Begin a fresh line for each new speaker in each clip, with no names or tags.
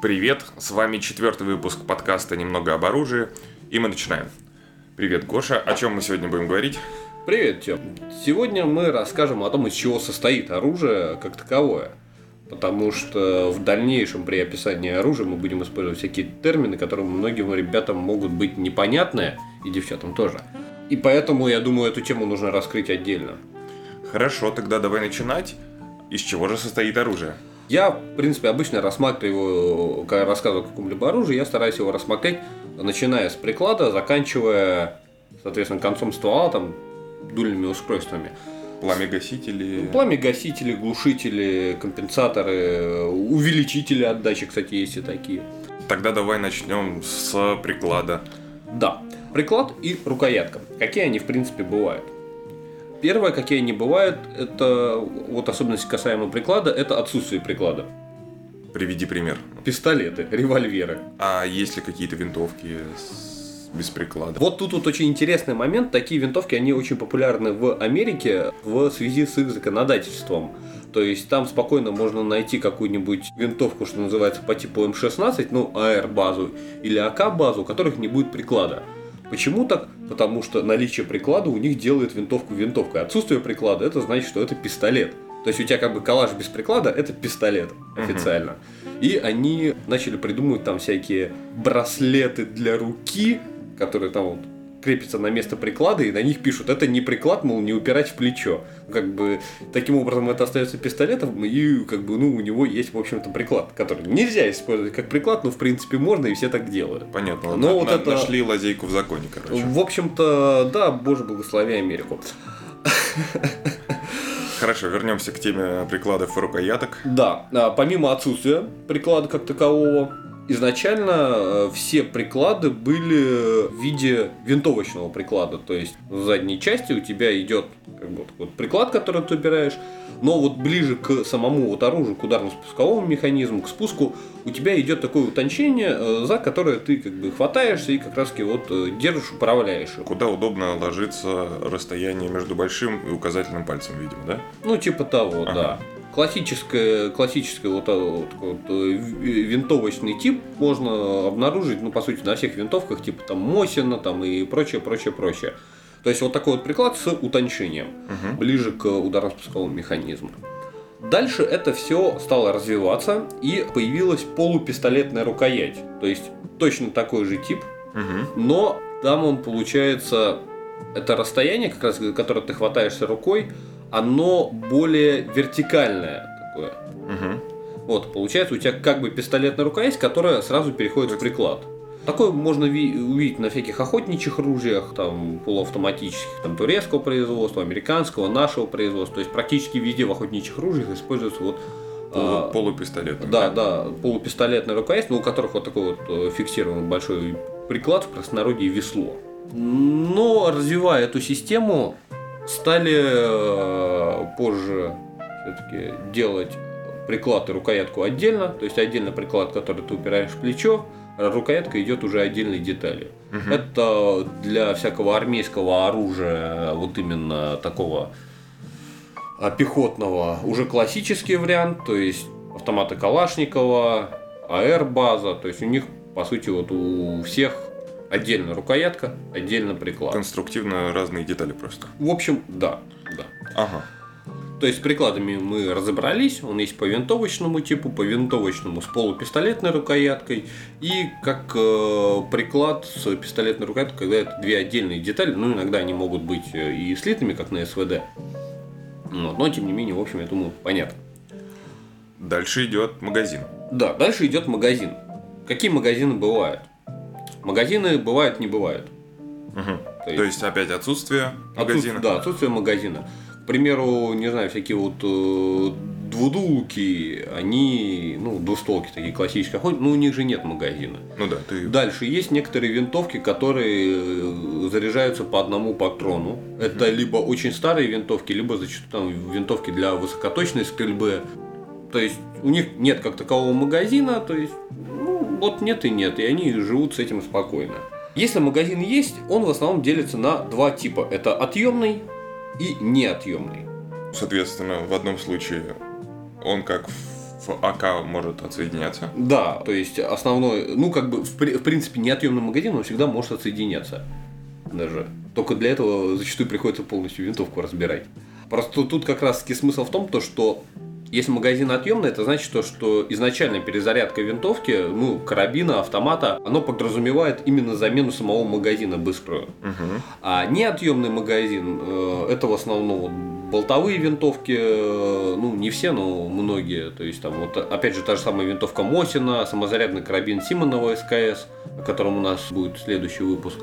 Привет, с вами четвертый выпуск подкаста «Немного об оружии», и мы начинаем. Привет, Гоша, о чем мы сегодня будем говорить?
Привет, Тём. Сегодня мы расскажем о том, из чего состоит оружие как таковое. Потому что в дальнейшем при описании оружия мы будем использовать всякие термины, которые многим ребятам могут быть непонятны, и девчатам тоже. И поэтому, я думаю, эту тему нужно раскрыть отдельно.
Хорошо, тогда давай начинать. Из чего же состоит оружие?
Я, в принципе, обычно рассматриваю, когда рассказываю о каком-либо оружии, я стараюсь его рассмотреть, начиная с приклада, заканчивая, соответственно, концом ствола, там, дульными устройствами.
Пламя-гасители.
Пламя-гасители, глушители, компенсаторы, увеличители отдачи, кстати, есть и такие.
Тогда давай начнем с приклада.
Да, приклад и рукоятка. Какие они, в принципе, бывают? Первое, какие они бывают, это вот особенность касаемо приклада, это отсутствие приклада.
Приведи пример.
Пистолеты, револьверы.
А есть ли какие-то винтовки с... без приклада?
Вот тут вот очень интересный момент. Такие винтовки, они очень популярны в Америке в связи с их законодательством. То есть там спокойно можно найти какую-нибудь винтовку, что называется, по типу М16, ну, АР-базу или АК-базу, у которых не будет приклада. Почему так? Потому что наличие приклада у них делает винтовку винтовкой. Отсутствие приклада это значит, что это пистолет. То есть у тебя как бы калаш без приклада это пистолет официально. Uh-huh. И они начали придумывать там всякие браслеты для руки, которые там вот крепятся на место приклада, и на них пишут, это не приклад, мол, не упирать в плечо. Как бы, таким образом это остается пистолетом, и как бы, ну, у него есть, в общем-то, приклад, который нельзя использовать как приклад, но, в принципе, можно, и все так делают.
Понятно. Но на, вот на, это... Нашли лазейку в законе, короче.
В общем-то, да, боже благослови Америку.
Хорошо, вернемся к теме прикладов и рукояток.
Да, а, помимо отсутствия приклада как такового, изначально э, все приклады были в виде винтовочного приклада. То есть в задней части у тебя идет как бы, вот приклад, который ты убираешь, но вот ближе к самому вот оружию, к ударно-спусковому механизму, к спуску, у тебя идет такое утончение, э, за которое ты как бы хватаешься и как раз вот э, держишь, управляешь.
Куда удобно ложится расстояние между большим и указательным пальцем, видимо, да?
Ну, типа того, ага. да классическое, классическое вот, вот, вот, э, винтовочный тип можно обнаружить, ну, по сути, на всех винтовках, типа там Мосина там и прочее, прочее, прочее. То есть вот такой вот приклад с утончением, угу. ближе к ударно-спусковому механизму. Дальше это все стало развиваться и появилась полупистолетная рукоять. То есть точно такой же тип, угу. но там он получается это расстояние, как раз, которое ты хватаешься рукой, оно более вертикальное такое. Угу. Вот, получается, у тебя как бы пистолетная рукоять, которая сразу переходит в приклад. Такое можно увидеть на всяких охотничьих ружьях, там, полуавтоматических, там, турецкого производства, американского, нашего производства. То есть практически везде в охотничьих ружьях используется вот
Полу, а, полупистолетная.
Да, да, полупистолетная рукоять, но у которых вот такой вот э, фиксированный большой приклад в простонародье весло. Но развивая эту систему, стали э, позже все-таки делать приклад и рукоятку отдельно, то есть отдельно приклад, который ты упираешь в плечо, а рукоятка идет уже отдельной деталью. Угу. Это для всякого армейского оружия, вот именно такого а, пехотного, уже классический вариант, то есть автоматы Калашникова, АР-база, то есть у них, по сути, вот у всех Отдельно рукоятка, отдельно приклад.
Конструктивно разные детали просто.
В общем, да, да.
Ага.
То есть с прикладами мы разобрались, он есть по винтовочному типу, по винтовочному с полупистолетной рукояткой и как э, приклад с пистолетной рукояткой, когда это две отдельные детали, ну иногда они могут быть э, и слитыми, как на СВД, вот, но тем не менее, в общем, я думаю, понятно.
Дальше идет магазин.
Да, дальше идет магазин. Какие магазины бывают? Магазины бывают, не бывают.
Угу. То, есть, То есть опять отсутствие магазина? Отсутствие,
да, отсутствие магазина. К примеру, не знаю, всякие вот э, двудулки, они, ну, двустолки такие классические, ну, у них же нет магазина.
Ну да, ты...
Дальше есть некоторые винтовки, которые э, заряжаются по одному патрону. Это либо очень старые винтовки, либо зачастую там винтовки для высокоточной стрельбы. То есть у них нет как такового магазина, то есть вот нет и нет, и они живут с этим спокойно. Если магазин есть, он в основном делится на два типа. Это отъемный и неотъемный.
Соответственно, в одном случае он как в АК может отсоединяться.
Да, то есть основной, ну как бы в, в принципе неотъемный магазин, он всегда может отсоединяться. Даже. Только для этого зачастую приходится полностью винтовку разбирать. Просто тут как раз таки смысл в том, то, что если магазин отъемный, это значит, то, что изначально перезарядка винтовки, ну, карабина, автомата, оно подразумевает именно замену самого магазина быструю.
Угу.
А неотъемный магазин, э, это в основном вот болтовые винтовки, э, ну, не все, но многие. То есть, там, вот, опять же, та же самая винтовка Мосина, самозарядный карабин Симонова СКС, о котором у нас будет следующий выпуск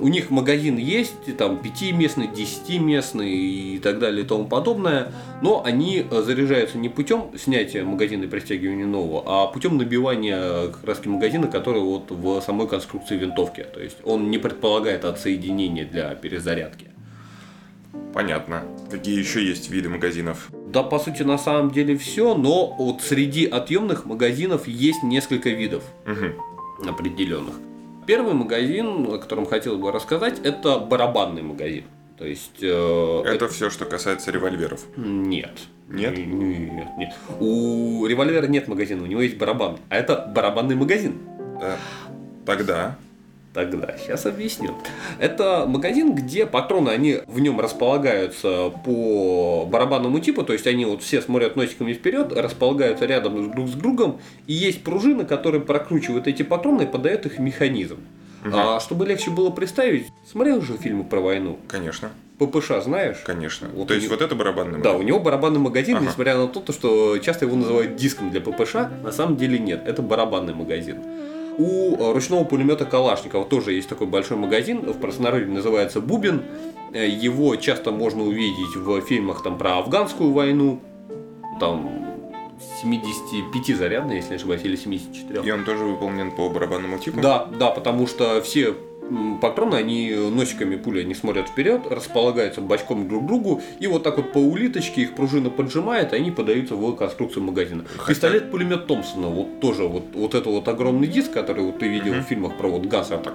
у них магазин есть, там 5-местный, 10-местный и так далее и тому подобное, но они э, заряжаются не путем снятия магазина и пристегивания нового, а путем набивания как раз магазина, который вот в самой конструкции винтовки. То есть он не предполагает отсоединения для перезарядки.
Понятно. Какие еще есть виды магазинов?
Да, по сути, на самом деле все, но вот среди отъемных магазинов есть несколько видов
угу.
определенных. Первый магазин, о котором хотел бы рассказать, это барабанный магазин. То есть... Э,
это, это все, что касается револьверов?
Нет.
Нет?
Нет, нет. У револьвера нет магазина, у него есть барабан. А это барабанный магазин.
Да. Тогда
Тогда, сейчас объясню. Это магазин, где патроны, они в нем располагаются по барабанному типу, то есть они вот все смотрят носиками вперед, располагаются рядом друг с другом, и есть пружины, которые прокручивают эти патроны и подают их в механизм. Угу. А чтобы легче было представить, смотрел же фильмы про войну?
Конечно.
ППШ знаешь?
Конечно. Вот то есть него... вот это барабанный
магазин? Да, у него барабанный магазин, ага. несмотря на то, что часто его называют диском для ППШ, на самом деле нет, это барабанный магазин. У э, ручного пулемета Калашникова тоже есть такой большой магазин, в простонародье называется Бубин. Э, его часто можно увидеть в фильмах там, про афганскую войну, там 75 зарядный, если не ошибаюсь, или 74.
И он тоже выполнен по барабанному типу?
Да, да, потому что все патроны, они носиками пули, они смотрят вперед, располагаются бочком друг к другу, и вот так вот по улиточке их пружина поджимает, и они подаются в конструкцию магазина. Хотя... Пистолет-пулемет Томпсона, вот тоже вот, вот это вот огромный диск, который вот ты видел uh-huh. в фильмах про вот газ, а так...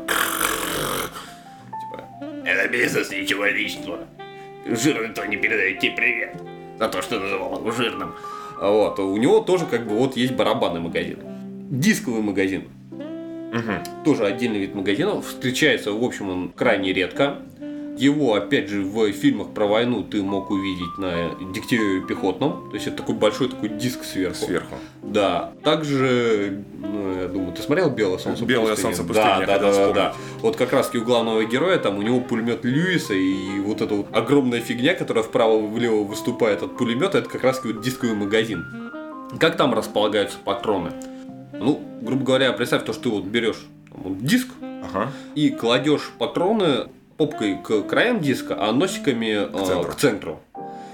Типа, это бизнес, ничего личного. Жирный то не передает тебе привет. За то, что называл его жирным. Вот, у него тоже как бы вот есть барабанный магазин. Дисковый магазин.
Угу.
Тоже отдельный вид магазинов. Встречается, в общем, он крайне редко. Его, опять же, в фильмах про войну ты мог увидеть на Дегтяреве пехотном. То есть это такой большой такой диск сверху.
Сверху.
Да. Также, ну, я думаю, ты смотрел Белое солнце
Белое
пустыни?
солнце пустыни.
Да, да, да, да, да. Вот как раз у главного героя там у него пулемет Льюиса и вот эта вот огромная фигня, которая вправо-влево выступает от пулемета, это как раз вот дисковый магазин. Как там располагаются патроны? Ну, грубо говоря, представь то, что ты вот берешь вот, диск
ага.
и кладешь патроны попкой к краям диска, а носиками
к центру.
Э, к центру.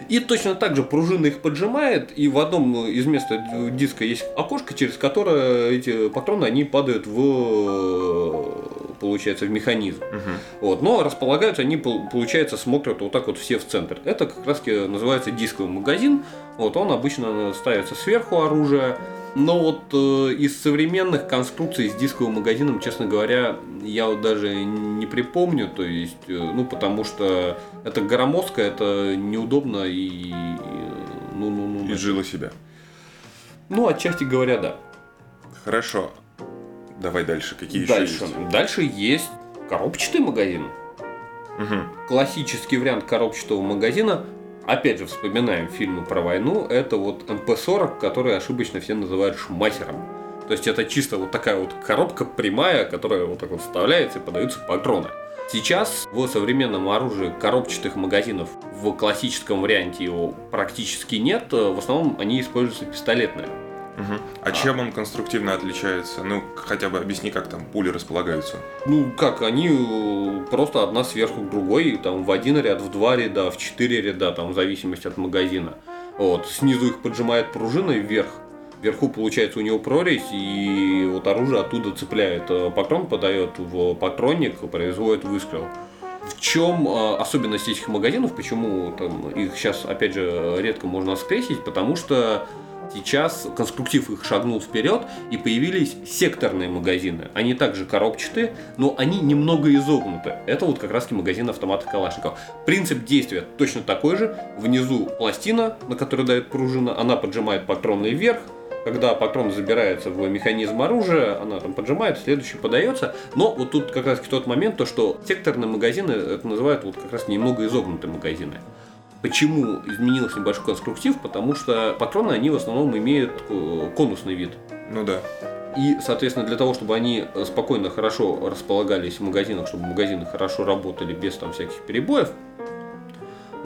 И точно так же пружина их поджимает, и в одном из мест диска есть окошко, через которое эти патроны они падают в получается в механизм.
Угу.
Вот, но располагаются они получается смотрят вот так вот все в центр. Это как раз называется дисковый магазин. Вот он обычно ставится сверху оружия. Но вот э, из современных конструкций с дисковым магазином, честно говоря, я вот даже не припомню, то есть, э, ну, потому что это громоздко, это неудобно и, ну, ну, ну.
И жило себя.
Ну, отчасти говоря, да.
Хорошо. Давай дальше. Какие
дальше.
еще есть?
Дальше есть коробчатый магазин.
Угу.
Классический вариант коробчатого магазина опять же, вспоминаем фильмы про войну, это вот МП-40, который ошибочно все называют шмахером. То есть это чисто вот такая вот коробка прямая, которая вот так вот вставляется и подаются патроны. Сейчас в современном оружии коробчатых магазинов в классическом варианте его практически нет. В основном они используются пистолетные.
Угу. А, а чем он конструктивно отличается? Ну, хотя бы объясни, как там пули располагаются.
Ну, как, они э, просто одна сверху к другой, там в один ряд, в два ряда, в четыре ряда, там в зависимости от магазина. Вот, снизу их поджимает пружиной вверх, вверху получается у него прорезь, и вот оружие оттуда цепляет э, патрон, подает в патронник, производит выстрел. В чем э, особенность этих магазинов, почему там, их сейчас, опять же, редко можно скрестить, потому что Сейчас конструктив их шагнул вперед и появились секторные магазины. Они также коробчатые, но они немного изогнуты. Это вот как раз магазин автомата Калашников. Принцип действия точно такой же. Внизу пластина, на которой дает пружина, она поджимает патроны вверх, когда патрон забирается в механизм оружия, она там поджимает, следующий подается. Но вот тут как раз тот момент, то что секторные магазины, это называют вот как раз немного изогнутые магазины. Почему изменился небольшой конструктив? Потому что патроны, они в основном имеют конусный вид.
Ну да.
И, соответственно, для того, чтобы они спокойно, хорошо располагались в магазинах, чтобы магазины хорошо работали без там всяких перебоев,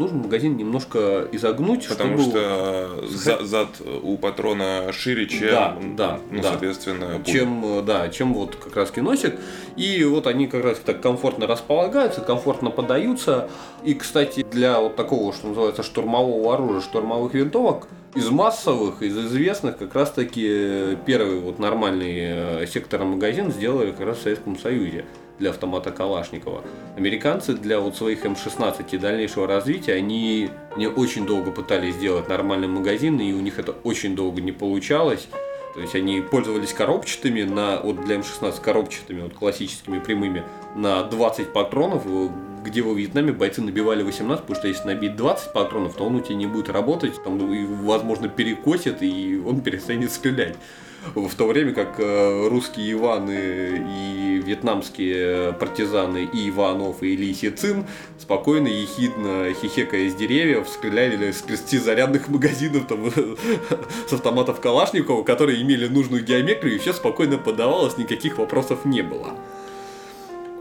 нужно магазин немножко изогнуть,
Потому
чтобы...
что за, зад у патрона шире, чем,
да, да,
ну,
да.
соответственно, пуль.
чем, да, чем вот как раз носик. И вот они как раз так комфортно располагаются, комфортно подаются. И, кстати, для вот такого, что называется, штурмового оружия, штурмовых винтовок, из массовых, из известных, как раз таки первый вот нормальный э, сектор магазин сделали как раз в Советском Союзе для автомата Калашникова. Американцы для вот своих М16 и дальнейшего развития, они не очень долго пытались сделать нормальный магазин, и у них это очень долго не получалось. То есть они пользовались коробчатыми на, вот для М16 коробчатыми, вот классическими прямыми, на 20 патронов, э, где во Вьетнаме бойцы набивали 18, потому что если набить 20 патронов, то он у тебя не будет работать, там, и, возможно, перекосит, и он перестанет стрелять. В то время как э, русские Иваны и вьетнамские партизаны и Иванов и Ли Цин спокойно, ехидно, хихекая из деревьев, стреляли с 30 зарядных магазинов там, с автоматов Калашникова, которые имели нужную геометрию, и все спокойно подавалось, никаких вопросов не было.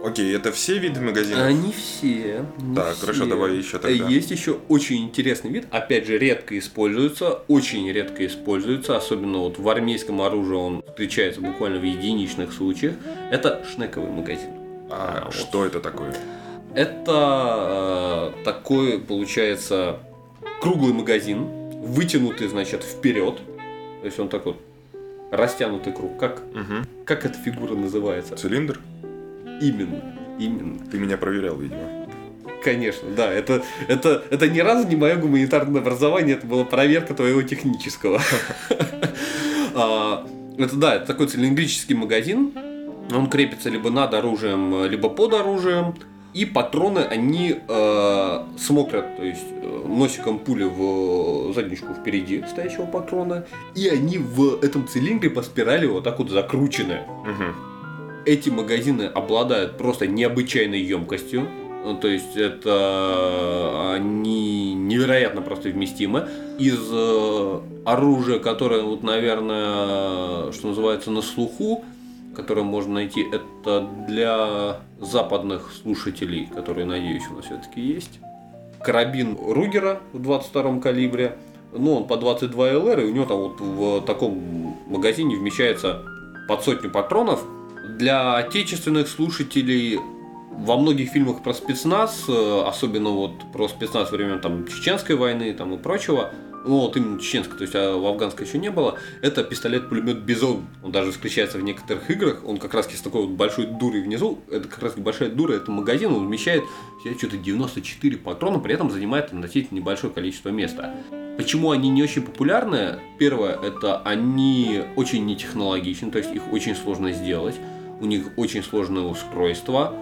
Окей, это все виды магазинов?
Они все. не
Так, хорошо,
все.
давай еще тогда.
Есть еще очень интересный вид, опять же, редко используется, очень редко используется, особенно вот в армейском оружии он встречается буквально в единичных случаях. Это шнековый магазин.
А,
вот.
что это такое?
Это э, такой, получается, круглый магазин, вытянутый, значит, вперед. То есть он такой растянутый круг. Как,
Мгм.
как эта фигура называется?
Цилиндр?
Именно. Именно.
Ты меня проверял, видимо.
Конечно, да. Это, это, это ни разу не мое гуманитарное образование, это была проверка твоего технического. А, Это да, это такой цилиндрический магазин. Он крепится либо над оружием, либо под оружием. И патроны, они э, смотрят, то есть э, носиком пули в задничку впереди стоящего патрона. И они в этом цилиндре по спирали вот так вот закручены.
Мгм.
Эти магазины обладают просто необычайной емкостью. Ну, То есть это они невероятно просто вместимы. Из э, оружия, которое, вот, наверное, что называется, на слуху, которое можно найти, это для западных слушателей, которые, надеюсь, у нас все-таки есть. Карабин Ругера в 22 калибре. Ну, он по 22 LR, и у него там вот в таком магазине вмещается под сотню патронов. Для отечественных слушателей во многих фильмах про спецназ, э, особенно вот про спецназ времен там Чеченской войны там, и прочего, ну вот именно чеченской, то есть а в афганской еще не было, это пистолет-пулемет Бизон. Он даже встречается в некоторых играх, он как раз с такой вот большой дурой внизу, это как раз большая дура, это магазин, он вмещает в себя что-то 94 патрона, при этом занимает относительно небольшое количество места. Почему они не очень популярны? Первое, это они очень нетехнологичны, то есть их очень сложно сделать, у них очень сложное устройство,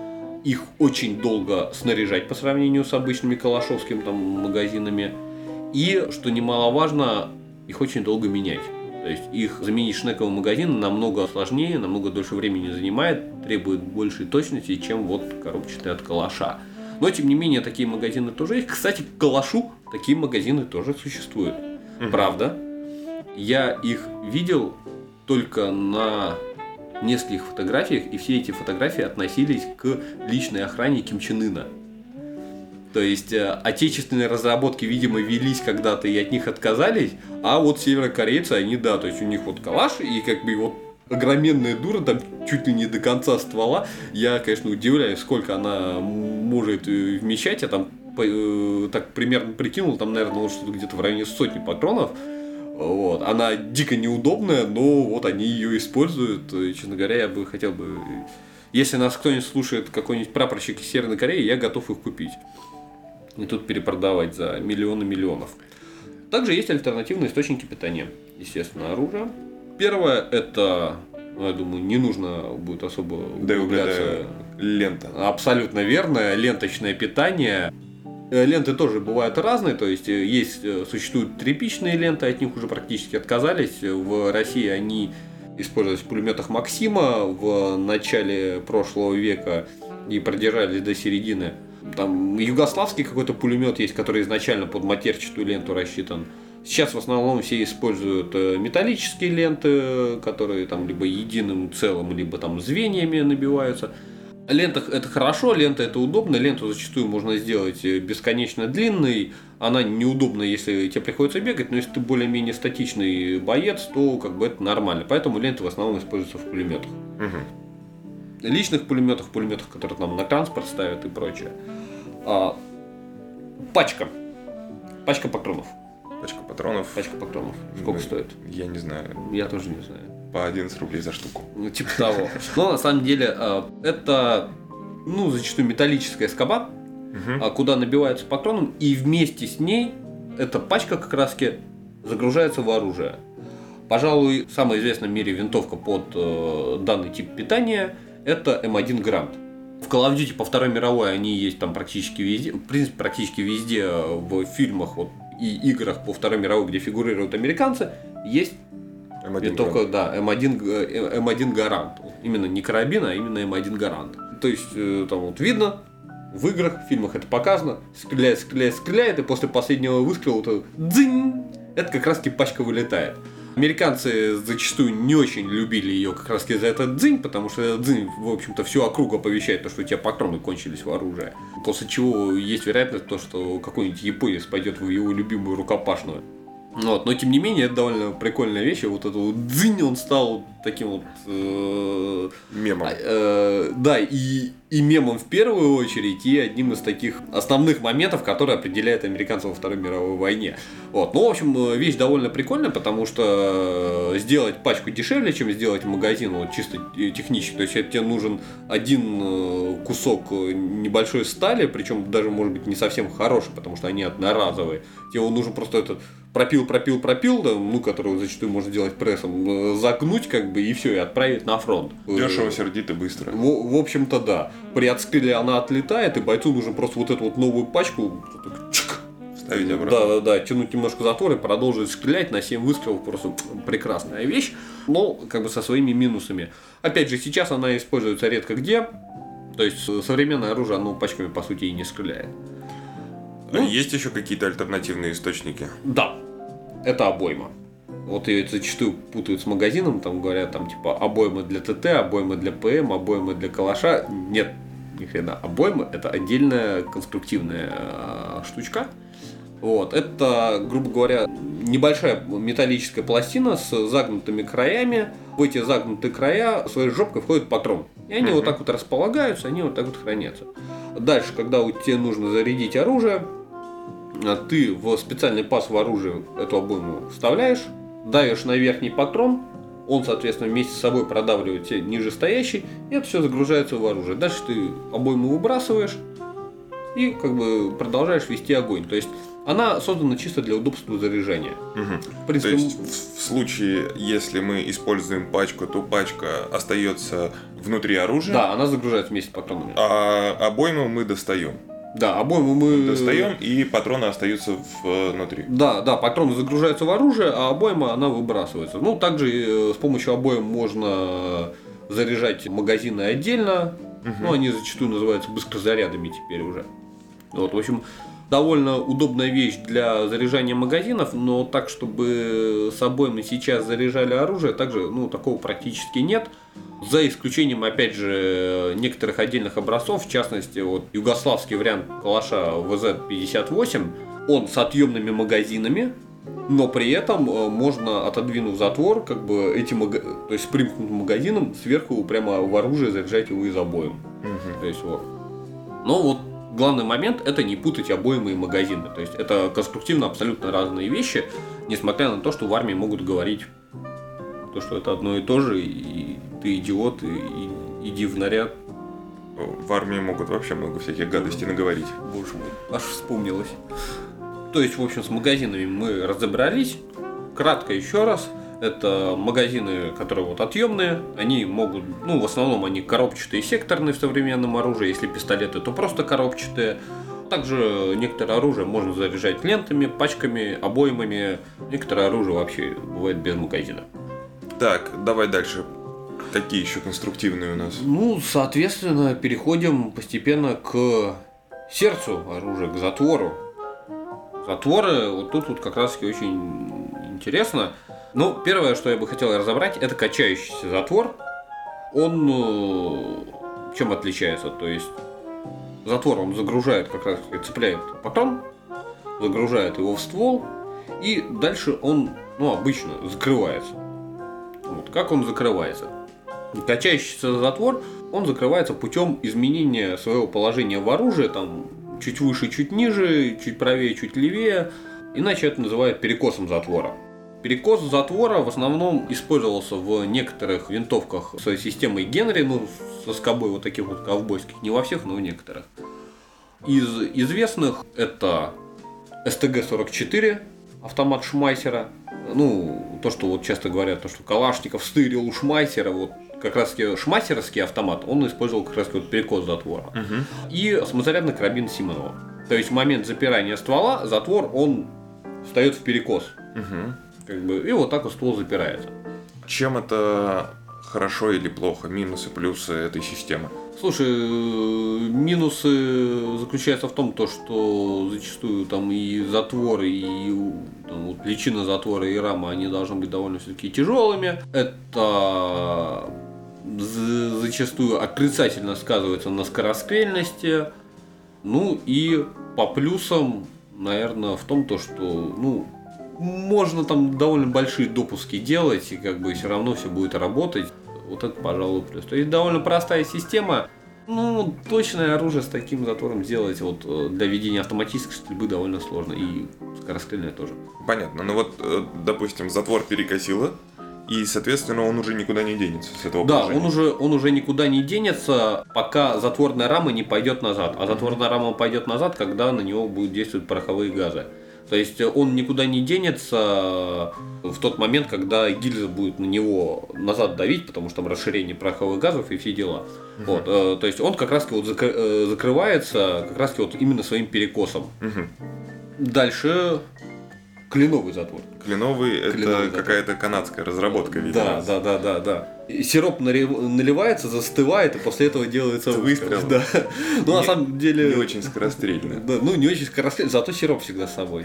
их очень долго снаряжать по сравнению с обычными калашовскими там, магазинами. И, что немаловажно, их очень долго менять. То есть их заменить шнековым магазином намного сложнее, намного дольше времени занимает, требует большей точности, чем вот коробчатый от калаша. Но, тем не менее, такие магазины тоже есть. Кстати, к калашу такие магазины тоже существуют. Правда. Я их видел только на нескольких фотографиях, и все эти фотографии относились к личной охране Ким Чен Ына. То есть э, отечественные разработки, видимо, велись когда-то и от них отказались, а вот северокорейцы, они, да, то есть у них вот калаш и как бы вот огроменная дура, там чуть ли не до конца ствола. Я, конечно, удивляюсь, сколько она может э, вмещать. Я там э, так примерно прикинул, там, наверное, что-то где-то в районе сотни патронов. Вот. Она дико неудобная, но вот они ее используют. И, честно говоря, я бы хотел бы... Если нас кто-нибудь слушает, какой-нибудь прапорщик из Северной Кореи, я готов их купить. И тут перепродавать за миллионы миллионов. Также есть альтернативные источники питания. Естественно, оружие. Первое это, ну, я думаю, не нужно будет особо
Да
углубляться.
угадаю, лента.
Абсолютно верно. Ленточное питание. Э, ленты тоже бывают разные, то есть э, есть, э, существуют тряпичные ленты, от них уже практически отказались. В России они использовались в пулеметах Максима в начале прошлого века и продержались до середины. Там югославский какой-то пулемет есть, который изначально под матерчатую ленту рассчитан. Сейчас в основном все используют металлические ленты, которые там либо единым целым, либо там звеньями набиваются. Лента это хорошо, лента это удобно, ленту зачастую можно сделать э, бесконечно длинной, она неудобна, если тебе приходится бегать, но если ты более-менее статичный боец, то как бы это нормально. Поэтому ленты в основном используются в пулеметах. Угу. Личных пулеметах, пулеметах, которые нам на транспорт ставят и прочее. А, пачка. Пачка патронов.
Пачка патронов.
Пачка патронов. Сколько ну, стоит?
Я не знаю.
Я тоже не знаю
по 11 рублей за штуку.
Ну, типа того. Но на самом деле э, это, ну, зачастую металлическая скоба, угу. куда набивается патроном, и вместе с ней эта пачка как раз загружается в оружие. Пожалуй, самая известная в мире винтовка под э, данный тип питания это M1 Garand. В Call of Duty по Второй мировой они есть там практически везде, в принципе, практически везде в фильмах вот, и играх по Второй мировой, где фигурируют американцы, есть M1 только, да, M1, M1 Garand. Именно не карабин, а именно M1 Garand. То есть, э, там вот видно, в играх, в фильмах это показано, стреляет, стреляет, стреляет, и после последнего выстрела вот дзынь, это как раз пачка вылетает. Американцы зачастую не очень любили ее как раз за этот дзынь, потому что этот дзынь, в общем-то, всю округу оповещает, то, что у тебя патроны кончились в оружии. После чего есть вероятность, то, что какой-нибудь японец пойдет в его любимую рукопашную. Вот, но тем не менее, это довольно прикольная вещь. И вот этот вот дзынь, он стал таким вот... Э,
мемом.
Э, да, и, и мемом в первую очередь, и одним из таких основных моментов, которые определяют американцев во Второй мировой войне. Вот. Ну, в общем, э, вещь довольно прикольная, потому что э, сделать пачку дешевле, чем сделать магазин, вот чисто технически. То есть, тебе нужен один э, кусок небольшой стали, причем даже, может быть, не совсем хороший, потому что они одноразовые. Тебе нужен просто этот пропил, пропил, пропил, да, ну, которую зачастую можно делать прессом, загнуть как бы и все, и отправить на фронт.
Дешево, сердито, быстро.
В, в общем-то, да. При отстреле она отлетает, и бойцу нужно просто вот эту вот новую пачку чик,
ставить обратно.
Да, да, да, тянуть немножко затвор и продолжить стрелять на 7 выстрелов. Просто прекрасная вещь, но как бы со своими минусами. Опять же, сейчас она используется редко где. То есть современное оружие, оно пачками по сути и не стреляет.
Ну, Есть еще какие-то альтернативные источники?
Да, это обойма. Вот ее зачастую путают с магазином, там говорят, там типа обоймы для ТТ, обоймы для ПМ, обоймы для калаша. Нет, ни хрена. Обоймы это отдельная конструктивная э, штучка. Вот, это, грубо говоря, небольшая металлическая пластина с загнутыми краями. В эти загнутые края своей жопкой входит патрон. И они mm-hmm. вот так вот располагаются, они вот так вот хранятся. Дальше, когда у тебе нужно зарядить оружие, ты в специальный паз в оружие эту обойму вставляешь, давишь на верхний патрон, он, соответственно, вместе с собой продавливает тебе нижестоящий, и это все загружается в оружие. Дальше ты обойму выбрасываешь и как бы продолжаешь вести огонь. То есть она создана чисто для удобства заряжания.
Угу. В принципе, То есть в, в случае, если мы используем пачку, то пачка остается внутри оружия.
Да, она загружается вместе с патронами.
А обойму мы достаем.
Да, обойму мы...
Достаем, и патроны остаются внутри.
Да, да, патроны загружаются в оружие, а обойма, она выбрасывается. Ну, также э, с помощью обоим можно заряжать магазины отдельно. Угу. Ну, они зачастую называются быстрозарядами теперь уже. Вот, в общем, довольно удобная вещь для заряжания магазинов, но так, чтобы с обоими сейчас заряжали оружие, также, ну, такого практически нет. За исключением, опять же, некоторых отдельных образцов, в частности, вот югославский вариант калаша ВЗ-58, он с отъемными магазинами, но при этом э, можно, отодвинув затвор, как бы этим, то есть с примкнутым магазином, сверху прямо в оружие заряжать его из обоим. Угу. То есть вот. Но вот главный момент это не путать обоймы и магазины. То есть это конструктивно абсолютно разные вещи, несмотря на то, что в армии могут говорить то, что это одно и то же, и ты идиот, и, и иди в наряд.
В армии могут вообще много всяких гадостей наговорить.
Боже мой, аж вспомнилось. То есть, в общем, с магазинами мы разобрались. Кратко еще раз. Это магазины, которые вот отъемные, они могут, ну, в основном они коробчатые секторные в современном оружии, если пистолеты, то просто коробчатые. Также некоторое оружие можно заряжать лентами, пачками, обоймами. Некоторое оружие вообще бывает без магазина.
Так, давай дальше. Какие еще конструктивные у нас?
Ну, соответственно, переходим постепенно к сердцу оружия, к затвору. Затворы, вот тут вот как раз таки очень интересно. Ну, первое, что я бы хотел разобрать, это качающийся затвор. Он э, чем отличается? То есть затвор он загружает, как раз цепляет патрон, загружает его в ствол, и дальше он, ну, обычно закрывается. Вот, как он закрывается? Качающийся затвор, он закрывается путем изменения своего положения в оружии, там, чуть выше, чуть ниже, чуть правее, чуть левее. Иначе это называют перекосом затвора. Перекос затвора в основном использовался в некоторых винтовках с системой Генри, ну, со скобой вот таких вот ковбойских, не во всех, но в некоторых. Из известных это СТГ-44, автомат Шмайсера. Ну, то, что вот часто говорят, то, что Калашников стырил у Шмайсера, вот как раз шмайсеровский автомат, он использовал как раз вот перекос затвора.
Угу.
И самозарядный карабин Симонова. То есть в момент запирания ствола затвор, он встает в перекос.
Угу.
Как бы, и вот так вот ствол запирается.
Чем это хорошо или плохо? Минусы, плюсы этой системы?
Слушай, э, минусы заключаются в том, то, что зачастую там и затворы, и там, вот, личина затвора, и рама, они должны быть довольно все-таки тяжелыми. Это за- зачастую отрицательно сказывается на скорострельности. Ну и по плюсам, наверное, в том, то, что ну, можно там довольно большие допуски делать, и как бы все равно все будет работать. Вот это, пожалуй, плюс. То есть довольно простая система. Ну, точное оружие с таким затвором сделать вот э, для ведения автоматической стрельбы довольно сложно. И скорострельное тоже.
Понятно. Ну вот, э, допустим, затвор перекосило, и, соответственно, он уже никуда не денется с этого
Да,
положения.
он уже, он уже никуда не денется, пока затворная рама не пойдет назад. А затворная рама пойдет назад, когда на него будут действовать пороховые газы. То есть он никуда не денется в тот момент, когда гильза будет на него назад давить, потому что там расширение пороховых газов и все дела. Вот, э, то есть он как раз вот закры- э, закрывается как раз вот именно своим перекосом.
Мгм.
Дальше кленовый затвор.
Кленовый это
Кленовый затвор.
какая-то канадская разработка, видимо.
Да, да, да, да, да. Сироп наливается, застывает, и после этого делается
Выстрел.
Да. Ну, на самом деле...
Не очень скорострельно.
Да, ну, не очень скорострельно, зато сироп всегда с собой.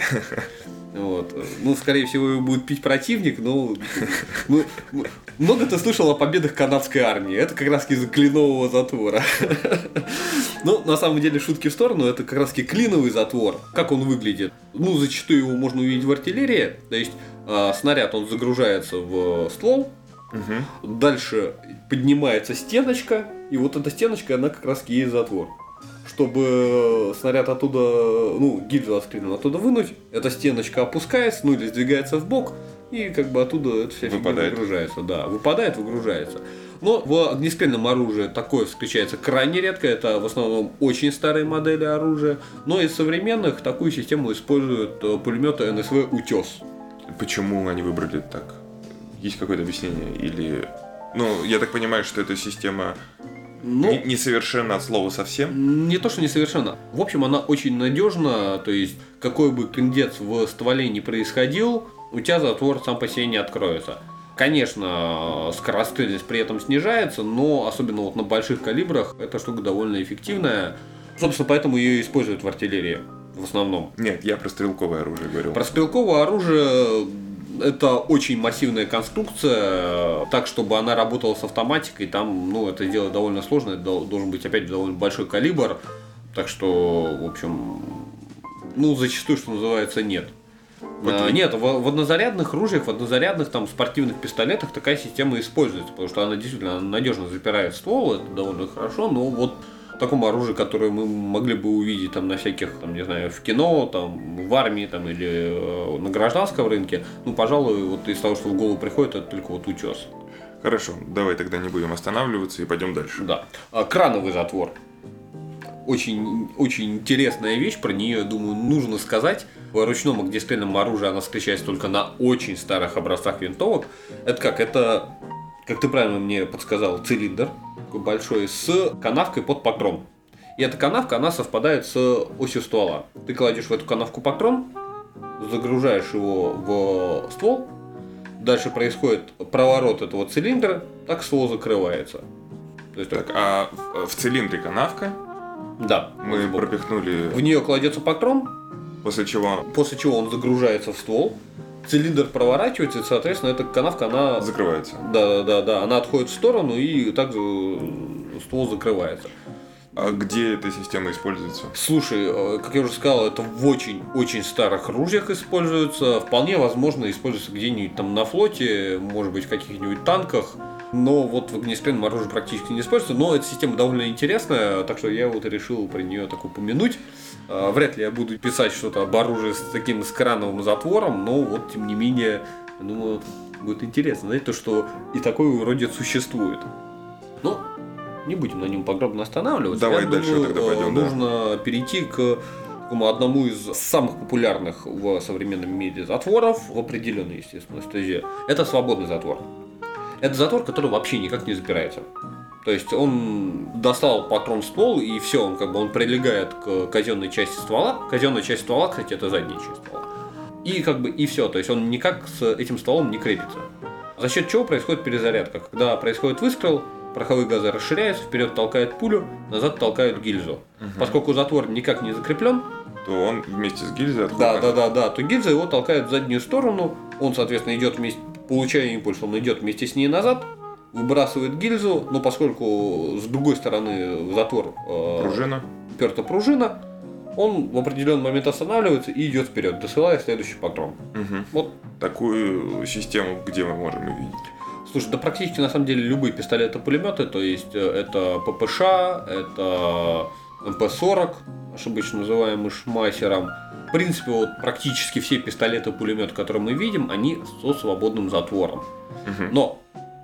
Вот. Ну, скорее всего, его будет пить противник, но... ну, ну, много ты слышал о победах канадской армии. Это как раз из-за кленового затвора. Ну, на самом деле, шутки в сторону, это как раз клиновый затвор. Как он выглядит? Ну, зачастую его можно увидеть в артиллерии. То есть, а, снаряд, он загружается в ствол,
Мгм.
Дальше поднимается стеночка, и вот эта стеночка, она как раз есть затвор. Чтобы снаряд оттуда, ну, гильзу отстрелянную оттуда вынуть, эта стеночка опускается, ну или сдвигается в бок, и как бы оттуда эта вся
Выпадает.
выгружается. Да, выпадает, выгружается. Но в огнестрельном оружии такое встречается крайне редко, это в основном очень старые модели оружия, но из современных такую систему используют э, пулеметы НСВ «Утес».
Почему они выбрали так? Есть какое-то объяснение? Или... Ну, я так понимаю, что эта система
Ну,
не- от слова совсем.
Не то, что несовершенно. В общем, она очень надежна, то есть какой бы клиндец в стволе не происходил, у тебя затвор сам по себе не откроется. Конечно, скорострельность при этом снижается, но особенно вот на больших калибрах эта штука довольно эффективная. Собственно, поэтому ее используют в артиллерии в основном.
Нет, я про стрелковое оружие говорил.
Про стрелковое оружие это очень массивная конструкция, так чтобы она работала с автоматикой, там, ну, это делать довольно сложно, это дол- должен быть опять довольно большой калибр, так что, в общем, ну, зачастую, что называется, нет.
Вот
А, Нет, в, в однозарядных ружьях, в однозарядных там спортивных пистолетах такая система используется, потому что она действительно надежно запирает ствол, это довольно хорошо, но вот таком оружии, которое мы могли бы увидеть там на всяких, там, не знаю, в кино, там, в армии там, или э, на гражданском рынке, ну, пожалуй, вот из того, что в голову приходит, это только вот утес.
Хорошо, давай тогда не будем останавливаться и пойдем дальше.
Да. А, крановый затвор. Очень, очень интересная вещь, про нее, я думаю, нужно сказать. В ручном огнестрельном оружии она встречается только на очень старых образцах винтовок. Это как? Это, как ты правильно мне подсказал, цилиндр большой с канавкой под патрон. И эта канавка, она совпадает с осью ствола. Ты кладешь в эту канавку патрон, загружаешь его в ствол, дальше происходит проворот этого цилиндра, так ствол закрывается.
То есть, так, а в, в цилиндре канавка?
Да.
Мы пропихнули...
В нее кладется патрон.
После чего?
После чего он загружается в ствол. Цилиндр проворачивается, и, соответственно, эта канавка, она...
Закрывается.
Да, да, да, да. Она отходит в сторону, и так ствол закрывается.
А где эта система используется?
Слушай, э, как я уже сказал, это в очень-очень старых ружьях используется. Вполне возможно используется где-нибудь там на флоте, может быть, в каких-нибудь танках. Но вот в огнестрельном оружии практически не используется. Но эта система довольно интересная, так что я вот решил про нее так упомянуть. Э, вряд ли я буду писать что-то об оружии с таким скрановым затвором, но вот тем не менее, думаю, будет интересно, знаете, то, что и такое вроде существует. Ну, не будем на нем подробно останавливаться.
Давай Я дальше думаю, тогда пойдем.
Нужно да. перейти к такому одному из самых популярных в современном мире затворов в определенной, естественно, стезе. Это свободный затвор. Это затвор, который вообще никак не запирается. То есть он достал патрон ствол и все, он как бы он прилегает к казенной части ствола. Казенная часть ствола, кстати, это задняя часть ствола. И как бы и все, то есть он никак с этим стволом не крепится. За счет чего происходит перезарядка? Когда происходит выстрел, пороховые газы расширяются, вперед толкает пулю, назад толкают гильзу. Угу. Поскольку затвор никак не закреплен,
то он вместе с гильзой
отходит. Да, да, да, да. То гильза его толкает в заднюю сторону, он, соответственно, идет вместе, получая импульс, он идет вместе с ней назад, выбрасывает гильзу, но поскольку с другой стороны в затвор
э, пружина.
перта пружина, он в определенный момент останавливается и идет вперед, досылая следующий патрон.
Угу. Вот такую систему, где мы можем увидеть.
Слушай, да практически на самом деле любые пистолеты-пулеметы, то есть э, это ППШ, это МП-40, обычно называемый шмайсером. В принципе, вот практически все пистолеты-пулеметы, которые мы видим, они со свободным затвором. Но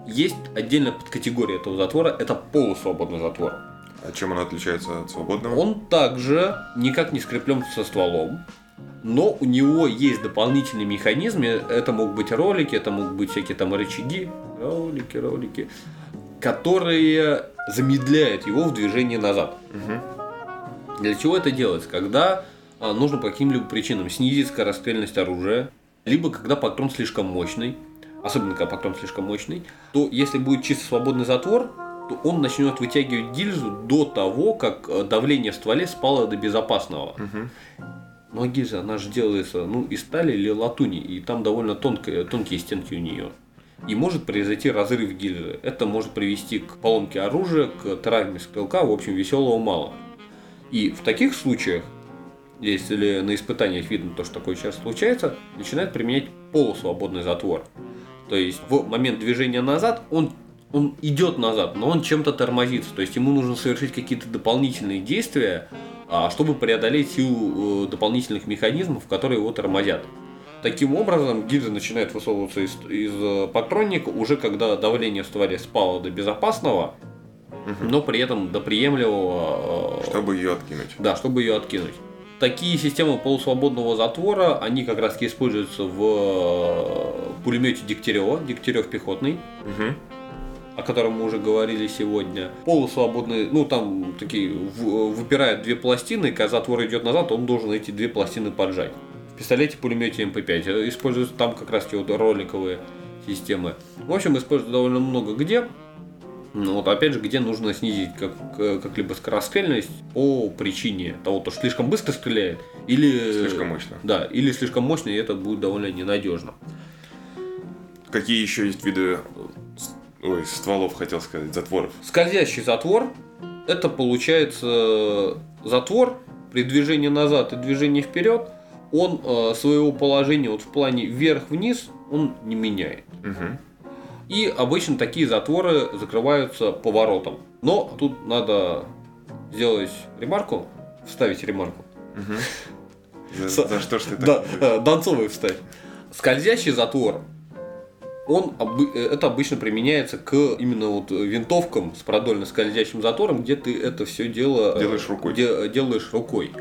есть отдельная подкатегория этого затвора, это полусвободный затвор.
А чем он отличается от свободного?
Он также никак не скреплен со стволом но у него есть дополнительные механизмы, это могут быть ролики, это могут быть всякие там рычаги, ролики, ролики, которые замедляют его в движении назад. Угу. Для чего это делается? Когда а, нужно по каким-либо причинам снизить скорострельность оружия, либо когда патрон слишком мощный, особенно когда патрон слишком мощный, то если будет чисто свободный затвор, то он начнет вытягивать гильзу до того, как э, давление в стволе спало до безопасного. Угу. Но гильза, она же делается ну, из стали или латуни, и там довольно тонкие, тонкие стенки у нее. И может произойти разрыв гильзы. Это может привести к поломке оружия, к травме стрелка, в общем, веселого мало. И в таких случаях, если на испытаниях видно то, что такое сейчас случается, начинает применять полусвободный затвор. То есть в момент движения назад он он идет назад, но он чем-то тормозится. То есть ему нужно совершить какие-то дополнительные действия, а, чтобы преодолеть силу э, дополнительных механизмов, которые его тормозят. Таким образом, гильза начинает высовываться из, из э, патронника уже когда давление в стволе спало до безопасного, но при этом до приемлемого.
Э, чтобы ее откинуть.
Да, чтобы ее откинуть. Такие системы полусвободного затвора, они как раз используются в пулемете Дегтярева, Дегтярев пехотный. Угу о котором мы уже говорили сегодня. Полусвободный, ну там такие выпирают две пластины, когда затвор идет назад, он должен эти две пластины поджать. В пистолете пулемете МП5 используются там как раз те вот роликовые системы. В общем, используют довольно много где. Ну, вот опять же, где нужно снизить как, как-либо скорострельность по причине того, что слишком быстро стреляет, или
слишком мощно.
Да, или слишком мощно, и это будет довольно ненадежно.
Какие еще есть виды Ой, стволов хотел сказать, затворов.
Скользящий затвор – это получается затвор при движении назад и движении вперед. Он э, своего положения вот в плане вверх-вниз он не меняет. Угу. И обычно такие затворы закрываются поворотом. Но тут надо сделать ремарку, вставить ремарку.
Угу. За, за что ж ты так?
Да, э, Донцовый вставь. Скользящий затвор он, э, это обычно применяется к именно вот винтовкам с продольно скользящим затором, где ты это все дело
э, делаешь рукой.
Де, делаешь рукой.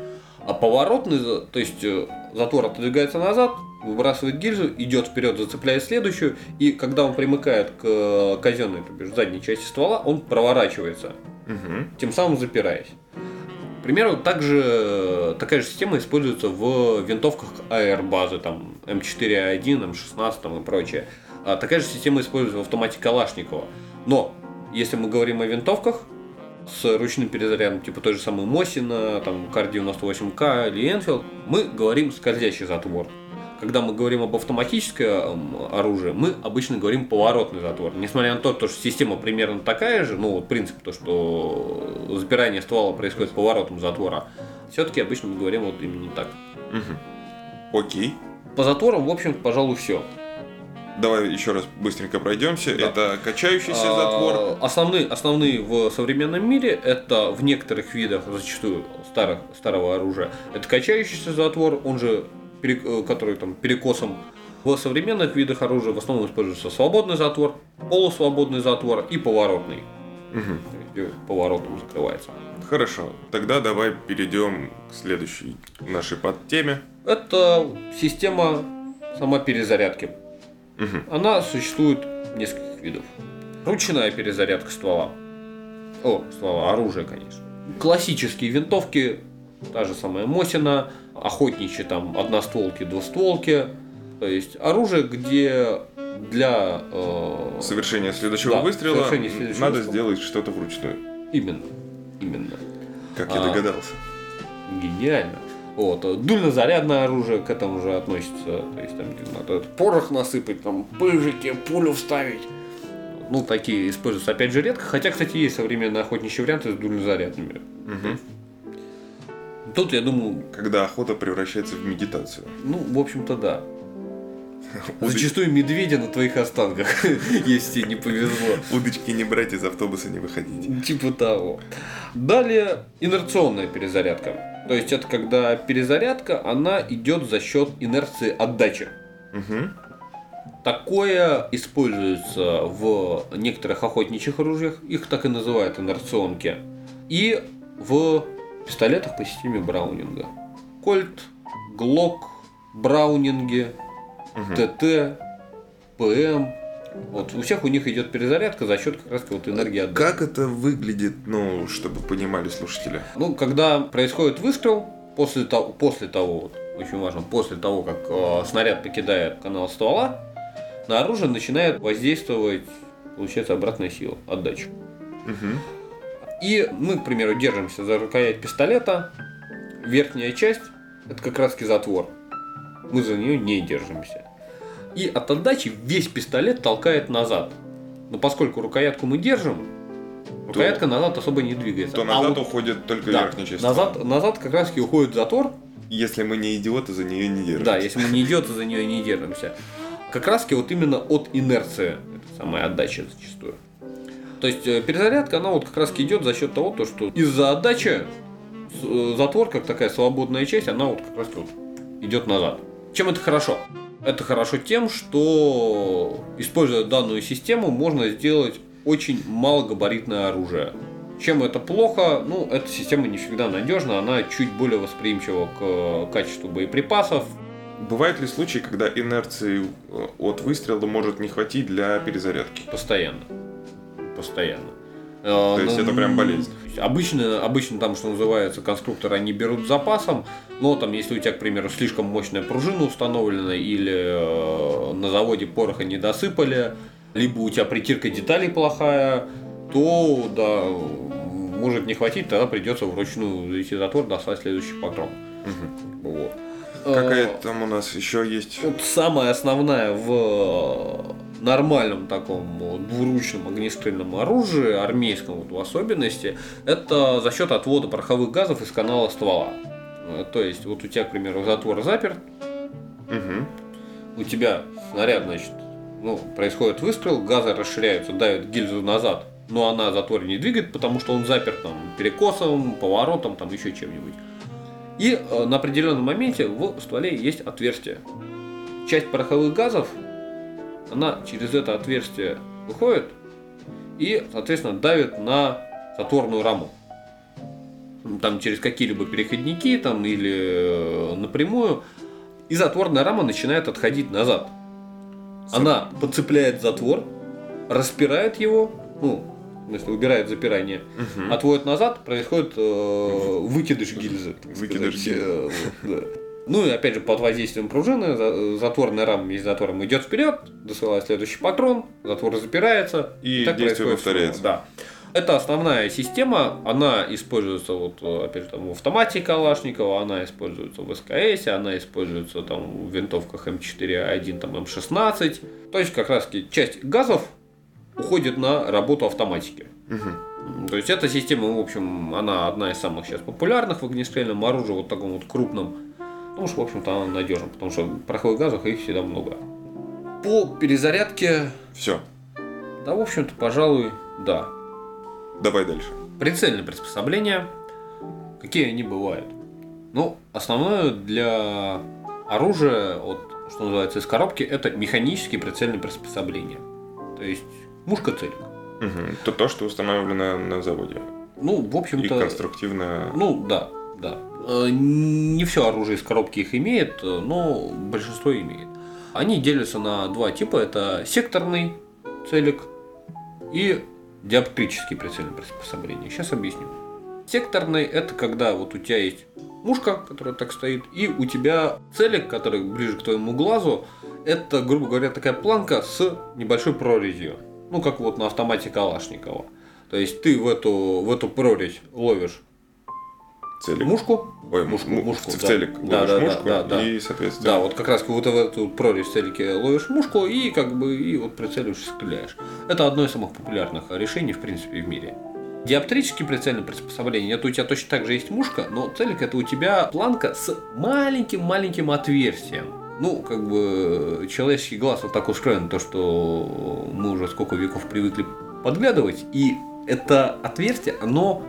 А поворотный, то есть затвор отодвигается назад, выбрасывает гильзу, идет вперед, зацепляет следующую, и когда он примыкает к казенной, то бишь задней части ствола, он проворачивается, угу. тем самым запираясь. К примеру, также такая же система используется в винтовках АР базы, там М4А1, М16 там, и прочее. А такая же система используется в автомате Калашникова. Но, если мы говорим о винтовках, с ручным перезарядом, типа той же самой Мосина, там, Кар-98К или Энфилд, мы говорим скользящий затвор. Когда мы говорим об автоматическом оружии, мы обычно говорим поворотный затвор. Несмотря на то, что система примерно такая же, ну, вот принцип то, что запирание ствола происходит поворотом затвора, все-таки обычно мы говорим вот именно так.
Угу. Окей.
По затворам, в общем пожалуй, все.
Давай еще раз быстренько пройдемся. Да. Это качающийся а, затвор.
Основные, основные в современном мире это в некоторых видах, зачастую старых, старого оружия, это качающийся затвор, он же э, который там перекосом. В современных видах оружия в основном используется свободный затвор, полусвободный затвор и поворотный. Угу. Поворотом закрывается.
Хорошо, тогда давай перейдем к следующей нашей подтеме.
Это система самоперезарядки. Угу. Она существует нескольких видов. Ручная перезарядка ствола. О, ствола, оружие, конечно. Классические винтовки, та же самая Мосина, охотничьи там одностволки, двустволки. То есть оружие, где для
э, совершения следующего да, выстрела совершения следующего надо выстрела. сделать что-то вручную.
Именно, именно.
Как я а, догадался.
Гениально. Вот. Дульно-зарядное оружие к этому же относится. То есть там надо порох насыпать, там пыжики, пулю вставить. Ну, такие используются опять же редко. Хотя, кстати, есть современные охотничьи варианты с дульнозарядными. Угу. Тут, я думаю...
Когда охота превращается в медитацию.
Ну, в общем-то, да. Зачастую медведя на твоих останках, если тебе не повезло.
Удочки не брать, из автобуса не выходить.
Типа того. Далее инерционная перезарядка. То есть это когда перезарядка, она идет за счет инерции отдачи. Угу. Такое используется в некоторых охотничьих оружиях, их так и называют инерционки, и в пистолетах по системе Браунинга. Кольт, Глок, Браунинги, угу. ТТ, ПМ, вот у всех у них идет перезарядка за счет как раз вот энергии отдачи.
Как это выглядит, ну, чтобы понимали слушатели?
Ну, когда происходит выстрел, после того, после того вот, очень важно, после того, как э, снаряд покидает канал ствола, на оружие начинает воздействовать, получается, обратная сила, отдача. Угу. И мы, к примеру, держимся за рукоять пистолета, верхняя часть это как раз затвор. Мы за нее не держимся и от отдачи весь пистолет толкает назад. Но поскольку рукоятку мы держим, рукоятка то, назад особо не двигается.
То назад а вот, уходит только да, верхняя часть.
Назад, назад как раз уходит затвор.
Если мы не идиоты, за нее не держимся.
Да, если мы не идиоты, за нее не держимся. Как раз вот именно от инерции, это самая отдача зачастую. То есть э, перезарядка, она вот как раз идет за счет того, что из-за отдачи э, затвор, как такая свободная часть, она вот как раз вот идет назад. Чем это хорошо? Это хорошо тем, что используя данную систему, можно сделать очень малогабаритное оружие. Чем это плохо? Ну, эта система не всегда надежна, она чуть более восприимчива к качеству боеприпасов.
Бывают ли случаи, когда инерции э, от выстрела может не хватить для перезарядки?
Постоянно. Постоянно.
То есть ну, это прям болезнь.
Обычно, обычно там, что называется, конструкторы они берут запасом, но там, если у тебя, к примеру, слишком мощная пружина установлена или э, на заводе пороха не досыпали, либо у тебя притирка деталей плохая, то да, может не хватить, тогда придется вручную зайти затвор, достать следующий патрон.
Угу. Вот. Какая там у нас еще есть?
Вот самая основная в нормальном таком двуручном огнестрельном оружии, армейском вот в особенности, это за счет отвода пороховых газов из канала ствола. Э, то есть, вот у тебя, к примеру, затвор заперт, угу. у тебя снаряд, значит, ну, происходит выстрел, газы расширяются, давят гильзу назад, но она затвор не двигает, потому что он заперт там перекосом, поворотом, там еще чем-нибудь. И э, на определенном моменте в стволе есть отверстие. Часть пороховых газов она через это отверстие выходит и, соответственно, давит на затворную раму. Там через какие-либо переходники там, или э, напрямую. И затворная рама начинает отходить назад. Она подцепляет затвор, распирает его, ну, если убирает запирание,
Мгм.
отводит назад, происходит э, выкидыш гильзы.
Выкидыш гильзы.
Э, да. Ну и опять же под воздействием пружины за- затворная рама есть затвором идет вперед, досылает следующий патрон, затвор запирается
И
так
действие
происходит
повторяется.
Да. Это основная система, она используется вот, э, опять же, там, в автомате Калашникова, она используется в СКС, она используется там, в винтовках М4А1, там, М16. То есть как раз часть газов уходит на работу автоматики.
Мгм.
То есть эта система, в общем, она одна из самых сейчас популярных в огнестрельном оружии, вот таком вот крупном. Потому что, в общем-то, она надежна, потому что пороховых газов их всегда много. По перезарядке,
Все,
да, в общем-то, пожалуй, да.
Давай дальше.
Прицельные приспособления, какие они бывают? Ну, основное для оружия, вот, что называется, из коробки, это механические прицельные приспособления. То есть мушка-целик.
Мгм. То то, что установлено на заводе.
Ну, в
И
общем-то...
конструктивно.
Ну, да, да. Э, Не все оружие из коробки их имеет, э, но большинство имеет. Они делятся на два типа. Это секторный целик и диоптрический прицельное приспособление. Сейчас объясню. Секторный это когда вот у тебя есть мушка, которая так стоит, и у тебя целик, который ближе к твоему глазу, это, грубо говоря, такая планка с небольшой прорезью. Ну, как вот на автомате Калашникова. То есть ты в эту, в эту прорезь ловишь
целик.
мушку.
Ой,
мушку,
му-
мушку,
в
да.
целик
Да,
ловишь
да, да,
мушку,
да, да.
и, соответственно,
Да, вот как раз вот в эту прорезь в целике ловишь мушку и как бы и вот прицеливаешься, стреляешь. Это одно из самых популярных решений, в принципе, в мире. Диоптрические прицельные приспособления, это у тебя точно так же есть мушка, но целик это у тебя планка с маленьким-маленьким отверстием. Ну, как бы человеческий глаз вот так устроен, то, что мы уже сколько веков привыкли подглядывать, и это отверстие, оно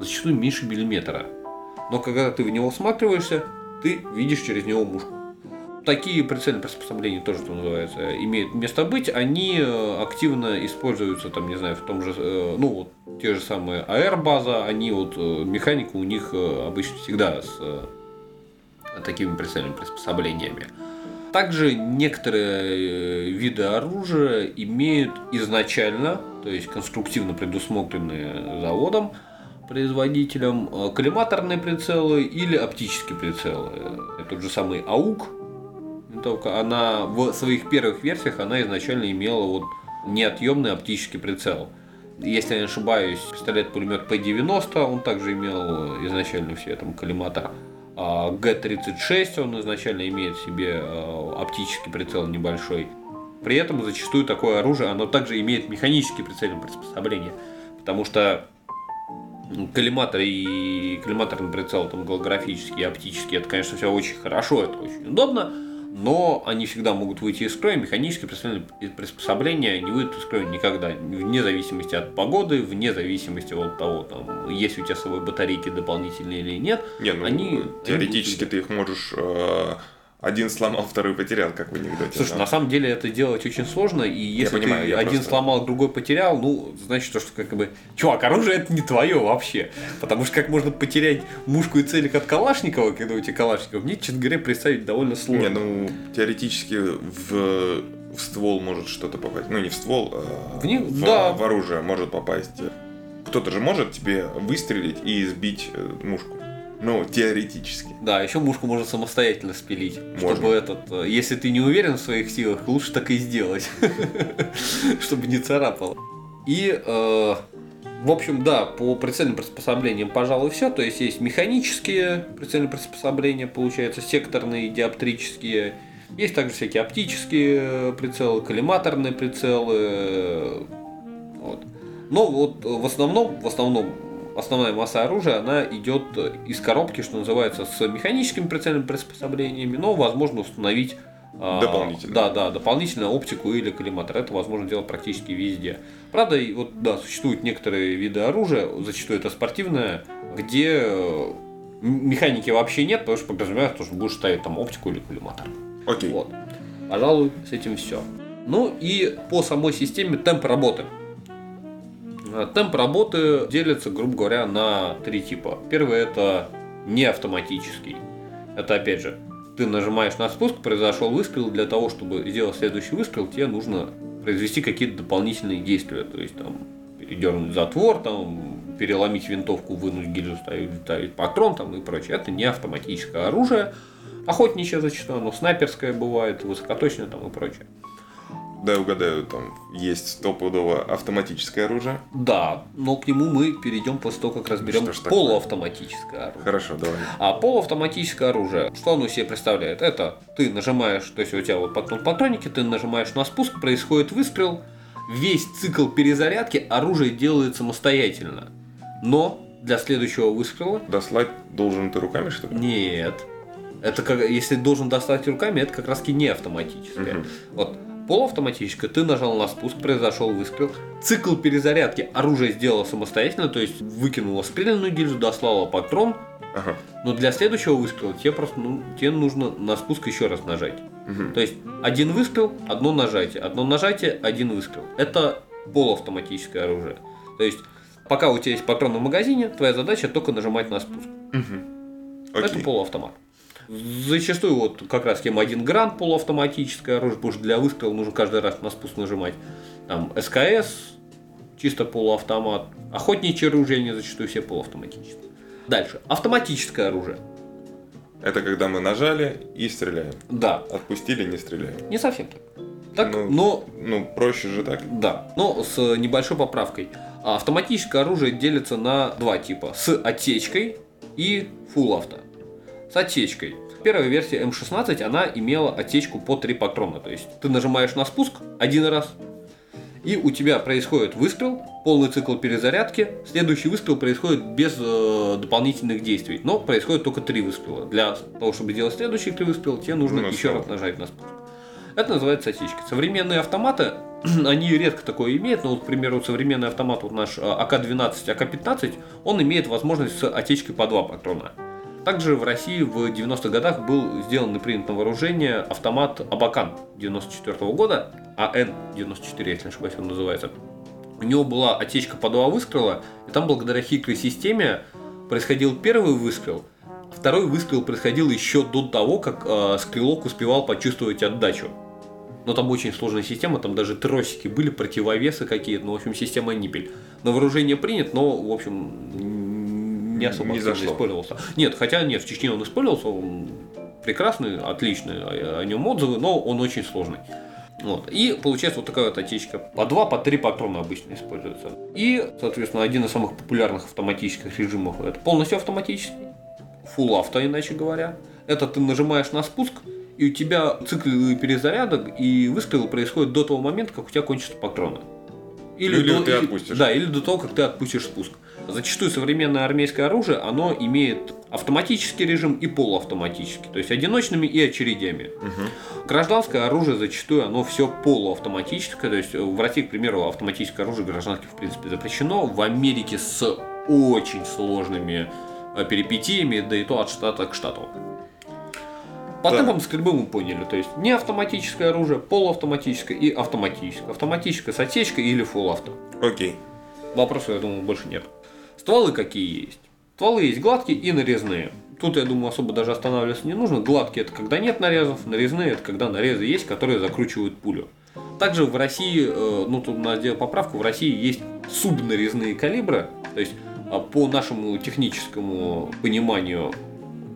зачастую меньше миллиметра. Но когда ты в него всматриваешься, ты видишь через него мушку. Такие прицельные приспособления тоже, что называется, имеют место быть. Они э, активно используются, там, не знаю, в том же, э, ну, вот, те же самые АР-база, они вот, э, механика у них обычно всегда с такими прицельными приспособлениями. Также некоторые виды оружия имеют изначально, то есть конструктивно предусмотренные заводом, производителем, э, коллиматорные прицелы или оптические прицелы. Это тот же самый АУК, винтовка, она в своих первых версиях она изначально имела вот неотъемный оптический прицел. Если я не ошибаюсь, пистолет-пулемет П-90, он также имел изначально все там коллиматор. А Г-36 он изначально имеет в себе э, оптический прицел небольшой. При этом зачастую такое оружие, оно также имеет механические прицельные приспособления. Потому что коллиматор и коллиматорный прицел, там голографический оптический, это, конечно, все очень хорошо, это очень удобно, но они всегда могут выйти из строя, механические приспособления не выйдут из строя никогда, вне зависимости от погоды, вне зависимости от того, там, есть у тебя с собой батарейки дополнительные или нет.
Не, ну,
они-
теоретически
они-
ты их можешь... э, один сломал, второй потерял, как в анекдоте.
Слушай,
да.
на самом деле это делать очень сложно, и если
понимаю,
ты
я
один
просто-
сломал, другой потерял, ну, значит, то, что как бы, чувак, оружие это не твое вообще. Потому что как можно потерять мушку и целик от Калашникова, когда у тебя Калашников, мне, честно говоря, представить довольно сложно.
Не, ну, теоретически в, в ствол может что-то попасть. Ну, не в ствол, а
В не-
в,
да.
в оружие может попасть. Кто-то же может тебе выстрелить и сбить э, мушку. Ну, теоретически.
Да, еще мушку можно самостоятельно спилить.
Можно.
Чтобы этот, э, если ты не уверен в своих силах, лучше так и сделать. Чтобы не царапало. И, э, в общем, да, по прицельным приспособлениям, пожалуй, все. То есть есть механические прицельные приспособления, получается, секторные, диоптрические. Есть также всякие оптические прицелы, коллиматорные прицелы. э, Вот. Но вот э, в основном, в основном основная масса оружия, она идет из коробки, что называется, с механическими прицельными приспособлениями, но возможно установить а,
Дополнительно.
Да, да, дополнительно оптику или коллиматор. Это возможно делать практически везде. Правда, и вот да, существуют некоторые виды оружия, зачастую это спортивное, где э, механики вообще нет, потому что подразумевается, что будешь ставить там оптику или коллиматор.
Окей.
Вот. Пожалуй, с этим все. Ну и по самой системе темп работы. А, Темп работы делится, грубо говоря, на три типа. Первый это не автоматический. Это опять же, ты нажимаешь на спуск, произошел выстрел, для того, чтобы сделать следующий выстрел, тебе нужно произвести какие-то дополнительные действия. То есть там передернуть затвор, там, переломить винтовку, вынуть гильзу, ставить, патрон там, и прочее. Это не автоматическое оружие. Охотничье зачастую, оно снайперское бывает, высокоточное там и прочее.
Да, угадаю, там есть стопудово автоматическое оружие.
Да, но к нему мы перейдем после того, как разберем
Что
полуавтоматическое оружие.
Хорошо, давай.
А полуавтоматическое оружие, что оно себе представляет? Это ты нажимаешь, то есть у тебя вот патрон в патроннике, ты нажимаешь на спуск, происходит выстрел, весь цикл перезарядки оружие делает самостоятельно. Но для следующего выстрела
Дослать должен ты руками, что ли?
нет. Это как, если должен достать руками, это как раз не автоматическое.
Мгм.
Вот полуавтоматическое, ты нажал на спуск, произошел выстрел. Цикл перезарядки оружие сделало самостоятельно, то есть выкинуло стрелянную гильзу, дослало патрон,
Ага.
но для следующего выстрела тебе просто ну, тебе нужно на спуск еще раз нажать.
Мгм.
То есть один выстрел, одно нажатие, одно нажатие, один выстрел. Это полуавтоматическое оружие. То есть пока у тебя есть патрон в магазине, твоя задача только нажимать на спуск.
Мгм.
Это полуавтомат. Зачастую вот как раз М1 грант полуавтоматическое оружие, потому что для выстрела нужно каждый раз на спуск нажимать. Там СКС, чисто полуавтомат. Охотничьи оружия, они зачастую все полуавтоматические. Дальше. Автоматическое оружие.
Это когда мы нажали и стреляем.
Да,
Отпустили, не стреляем.
не совсем так. Так,
Ну,
но
Ну, проще же так.
Да, но с небольшой поправкой. Автоматическое оружие делится на два типа. С отсечкой и full авто. С отсечкой. Первая версия М16, она имела отсечку по 3 патрона. То есть ты нажимаешь на спуск один раз, и у тебя происходит выстрел, полный цикл перезарядки. Следующий выстрел происходит без э, дополнительных действий. Но происходит только три выстрела. Для того, чтобы сделать следующие три выстрела, тебе нужно
Ну,
еще раз нажать на спуск. Это называется отсечка. Современные автоматы, они редко такое имеют, но вот, к примеру, современный автомат, вот наш э, АК-12, АК-15, он имеет возможность с отсечкой по два патрона. Также в России в 90-х годах был сделан и принят на вооружение автомат Абакан 94 года, АН-94, если не ошибаюсь, он называется. У него была отсечка по два выстрела, и там благодаря хитрой системе происходил первый выстрел, второй выстрел происходил еще до того, как э, стрелок успевал почувствовать отдачу. Но там очень сложная система, там даже тросики были, противовесы какие-то, ну, в общем, система ниппель. На вооружение принят, но, в общем, не особо
Не зашло.
использовался. Нет, хотя нет, в Чечне он использовался, он прекрасный, отличный, о о нем отзывы, но он очень сложный. Вот. И получается вот такая вот отечка. По два, по три патрона обычно используются. И, соответственно, один из самых популярных автоматических режимов это полностью автоматический. Full авто, иначе говоря. Это ты нажимаешь на спуск, и у тебя цикл перезарядок и выстрелы происходят до того момента, как у тебя кончатся патроны.
Или
до,
ты отпустишь.
Да, или до того, как ты отпустишь спуск. Зачастую современное армейское оружие, оно имеет автоматический режим и полуавтоматический, то есть одиночными и очередями.
Мгм.
Гражданское оружие зачастую оно все полуавтоматическое, то есть э, в России, к примеру, автоматическое оружие гражданских в принципе запрещено, в Америке с очень сложными э, перипетиями, да и то от штата к штату. По
Да.
темпам стрельбы мы поняли, то есть не автоматическое оружие, полуавтоматическое и автоматическое. Автоматическое с отсечкой или full авто.
Окей.
Вопросов, я думаю, больше нет. Стволы какие есть? Стволы есть гладкие и нарезные. Тут, я думаю, особо даже останавливаться не нужно. Гладкие это когда нет нарезов, нарезные это когда нарезы есть, которые закручивают пулю. Также в России, э, ну тут надо сделать поправку, в России есть субнарезные калибры, то есть а, по нашему техническому пониманию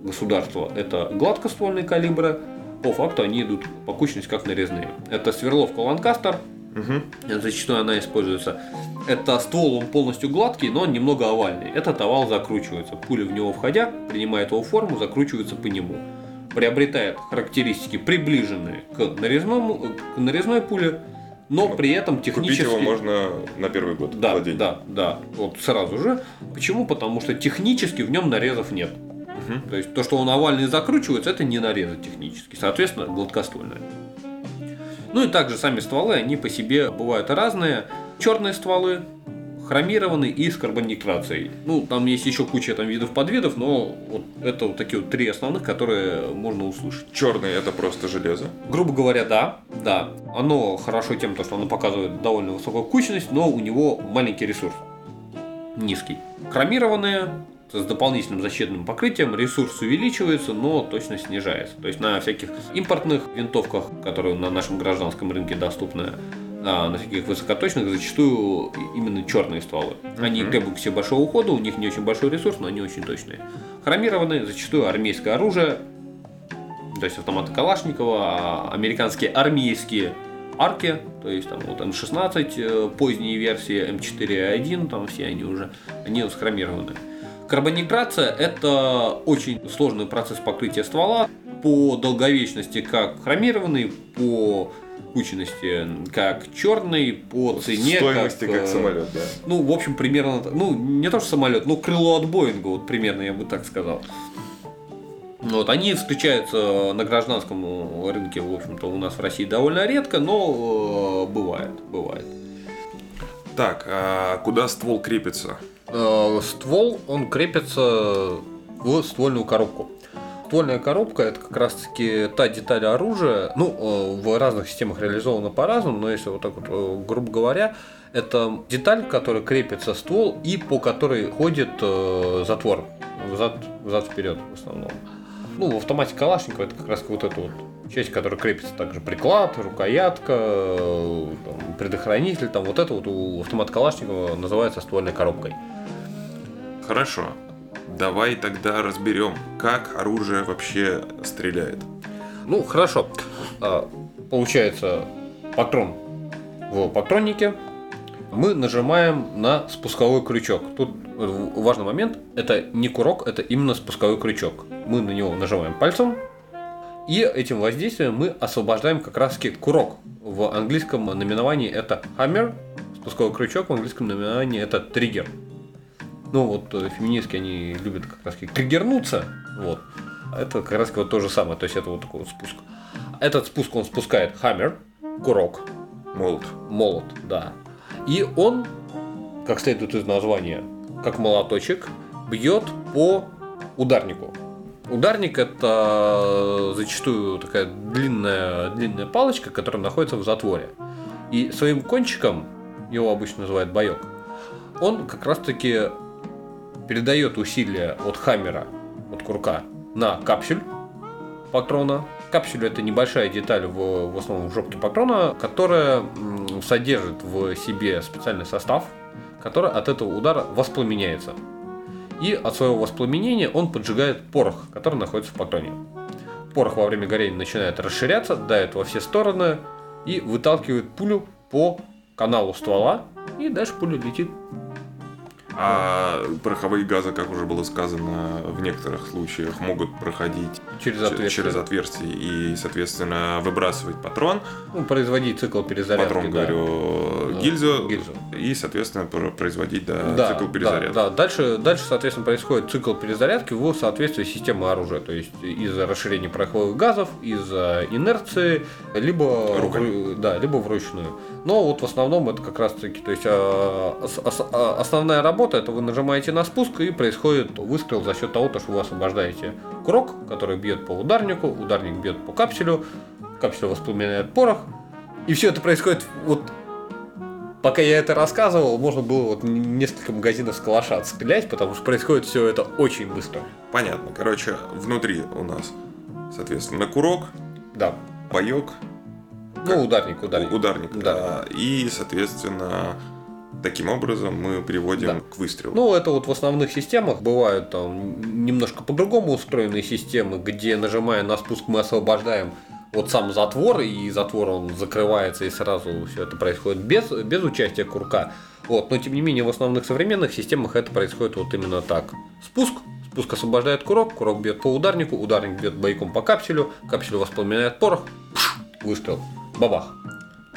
государства это гладкоствольные калибры, по факту они идут по кучности как нарезные. Это сверловка Ланкастер,
Мгм.
Зачастую она используется. Это ствол, он полностью гладкий, но он немного овальный. Этот овал закручивается. Пуля в него входя, принимает его форму, закручивается по нему. Приобретает характеристики, приближенные к, нарезному, к нарезной пуле, но при этом
Купить
технически...
его можно на первый год
Да,
владения.
да, да. Вот сразу же. Почему? Потому что технически в нем нарезов нет.
Мгм.
То есть то, что он овальный закручивается, это не нарезы технически. Соответственно, гладкоствольные. Ну и также сами стволы, они по себе бывают разные. Черные стволы, хромированные и с карбоникрацией. Ну, там есть еще куча там видов подвидов, но вот это вот такие вот три основных, которые можно услышать.
Черный это просто железо.
Грубо говоря, да, да. Оно хорошо тем, то, что оно показывает довольно высокую кучность, но у него маленький ресурс. Низкий. Хромированные с дополнительным защитным покрытием ресурс увеличивается, но точность снижается. То есть на всяких импортных винтовках, которые на нашем гражданском рынке доступны, а на всяких высокоточных зачастую именно черные стволы. Они
Мгм.
требуют к себе большого ухода, у них не очень большой ресурс, но они очень точные. Хромированные, зачастую армейское оружие, то есть автоматы Калашникова, а американские армейские арки, то есть там вот М16, э, поздние версии, М4А1, там все они уже, они схромированы. Карбониграция – это очень сложный процесс покрытия ствола по долговечности как хромированный, по кучности как черный, по цене
Стоимости как
э,
самолет, да.
ну, в общем, примерно, ну, не то что самолет, ну, крыло от Боинга, вот примерно, я бы так сказал. Вот, они встречаются на гражданском рынке, в общем-то, у нас в России довольно редко, но э, бывает, бывает.
Так, а куда ствол крепится?
Э, ствол, он крепится в ствольную коробку. Ствольная коробка это как раз таки та деталь оружия, ну, э, в разных системах реализована по-разному, но если вот так вот, э, грубо говоря, это деталь, которая крепится ствол и по которой ходит затвор взад, взад вперед в основном. Ну, в автомате Калашникова это как раз вот эта вот часть, которая крепится также приклад, рукоятка, там, предохранитель, там вот это вот у автомата Калашникова называется ствольной коробкой.
Хорошо. Давай тогда разберем, как оружие вообще стреляет.
Ну, хорошо. А, Получается, патрон в патроннике. Мы нажимаем на спусковой крючок. Тут э, важный момент. Это не курок, это именно спусковой крючок. Мы на него нажимаем пальцем. И этим воздействием мы освобождаем как раз таки курок. В английском наименовании это hammer. Спусковой крючок в английском наименовании это триггер. Ну вот э, феминистки они любят как раз таки триггернуться. Вот. Это как раз вот то же самое. То есть это вот такой вот спуск. Этот спуск он спускает hammer, курок,
Молот.
молот, да. И он, как следует из названия, как молоточек, бьет по ударнику. Ударник это зачастую такая длинная, длинная палочка, которая находится в затворе. И своим кончиком, его обычно называют боек, он как раз таки передает усилия от хаммера, от курка, на капсюль патрона. Капсюль это небольшая деталь в, в основном в жопке патрона, которая содержит в себе специальный состав, который от этого удара воспламеняется. И от своего воспламенения он поджигает порох, который находится в патроне. Порох во время горения начинает расширяться, давит во все стороны и выталкивает пулю по каналу ствола, и дальше пуля летит
А пороховые газы, как уже было сказано, в некоторых случаях могут проходить
через отверстие.
через отверстие и, соответственно, выбрасывать патрон.
Ну, производить цикл перезарядки.
Патрон,
да.
говорю,
Да,
гильзу,
гильзу.
и, соответственно, пр- производить да,
Да,
цикл
да,
перезарядки.
да. Дальше, дальше, соответственно, происходит цикл перезарядки в соответствии с системой оружия. То есть из-за расширения пороховых газов, из-за инерции, либо,
Руками.
в, да, либо вручную. Но вот в основном это как раз таки, то есть а, а, основная работа это вы нажимаете на спуск и происходит выстрел за счет того, что вы освобождаете курок, который бьет по ударнику, ударник бьет по капсюлю, капсюль воспламеняет порох. И все это происходит вот Пока я это рассказывал, можно было вот несколько магазинов с калаша отстрелять, потому что происходит все это очень быстро.
Понятно. Короче, внутри у нас, соответственно, курок,
Да.
боек,
Ну, ударник, ударник.
ударник.
Да.
да. И, соответственно, таким образом мы приводим
Да.
к выстрелу.
Ну, это вот в основных системах бывают там немножко по-другому устроенные системы, где нажимая на спуск мы освобождаем вот сам затвор, и затвор он закрывается, и сразу все это происходит без, без участия курка. Вот, но тем не менее в основных современных системах это происходит вот именно так. Спуск, спуск освобождает курок, курок бьет по ударнику, ударник бьет бойком по капсюлю, капсюль воспламеняет порох, выстрел, бабах.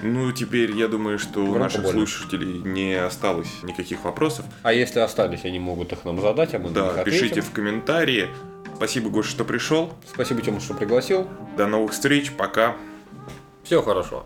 Ну, теперь я думаю, что у
Громко
наших
больно.
слушателей не осталось никаких вопросов.
А если остались, они могут их нам задать, а мы на
Да,
них
пишите
ответим.
в комментарии. Спасибо, Гоша, что пришел.
Спасибо, Тёма, что пригласил.
До новых встреч. Пока.
Всего хорошего.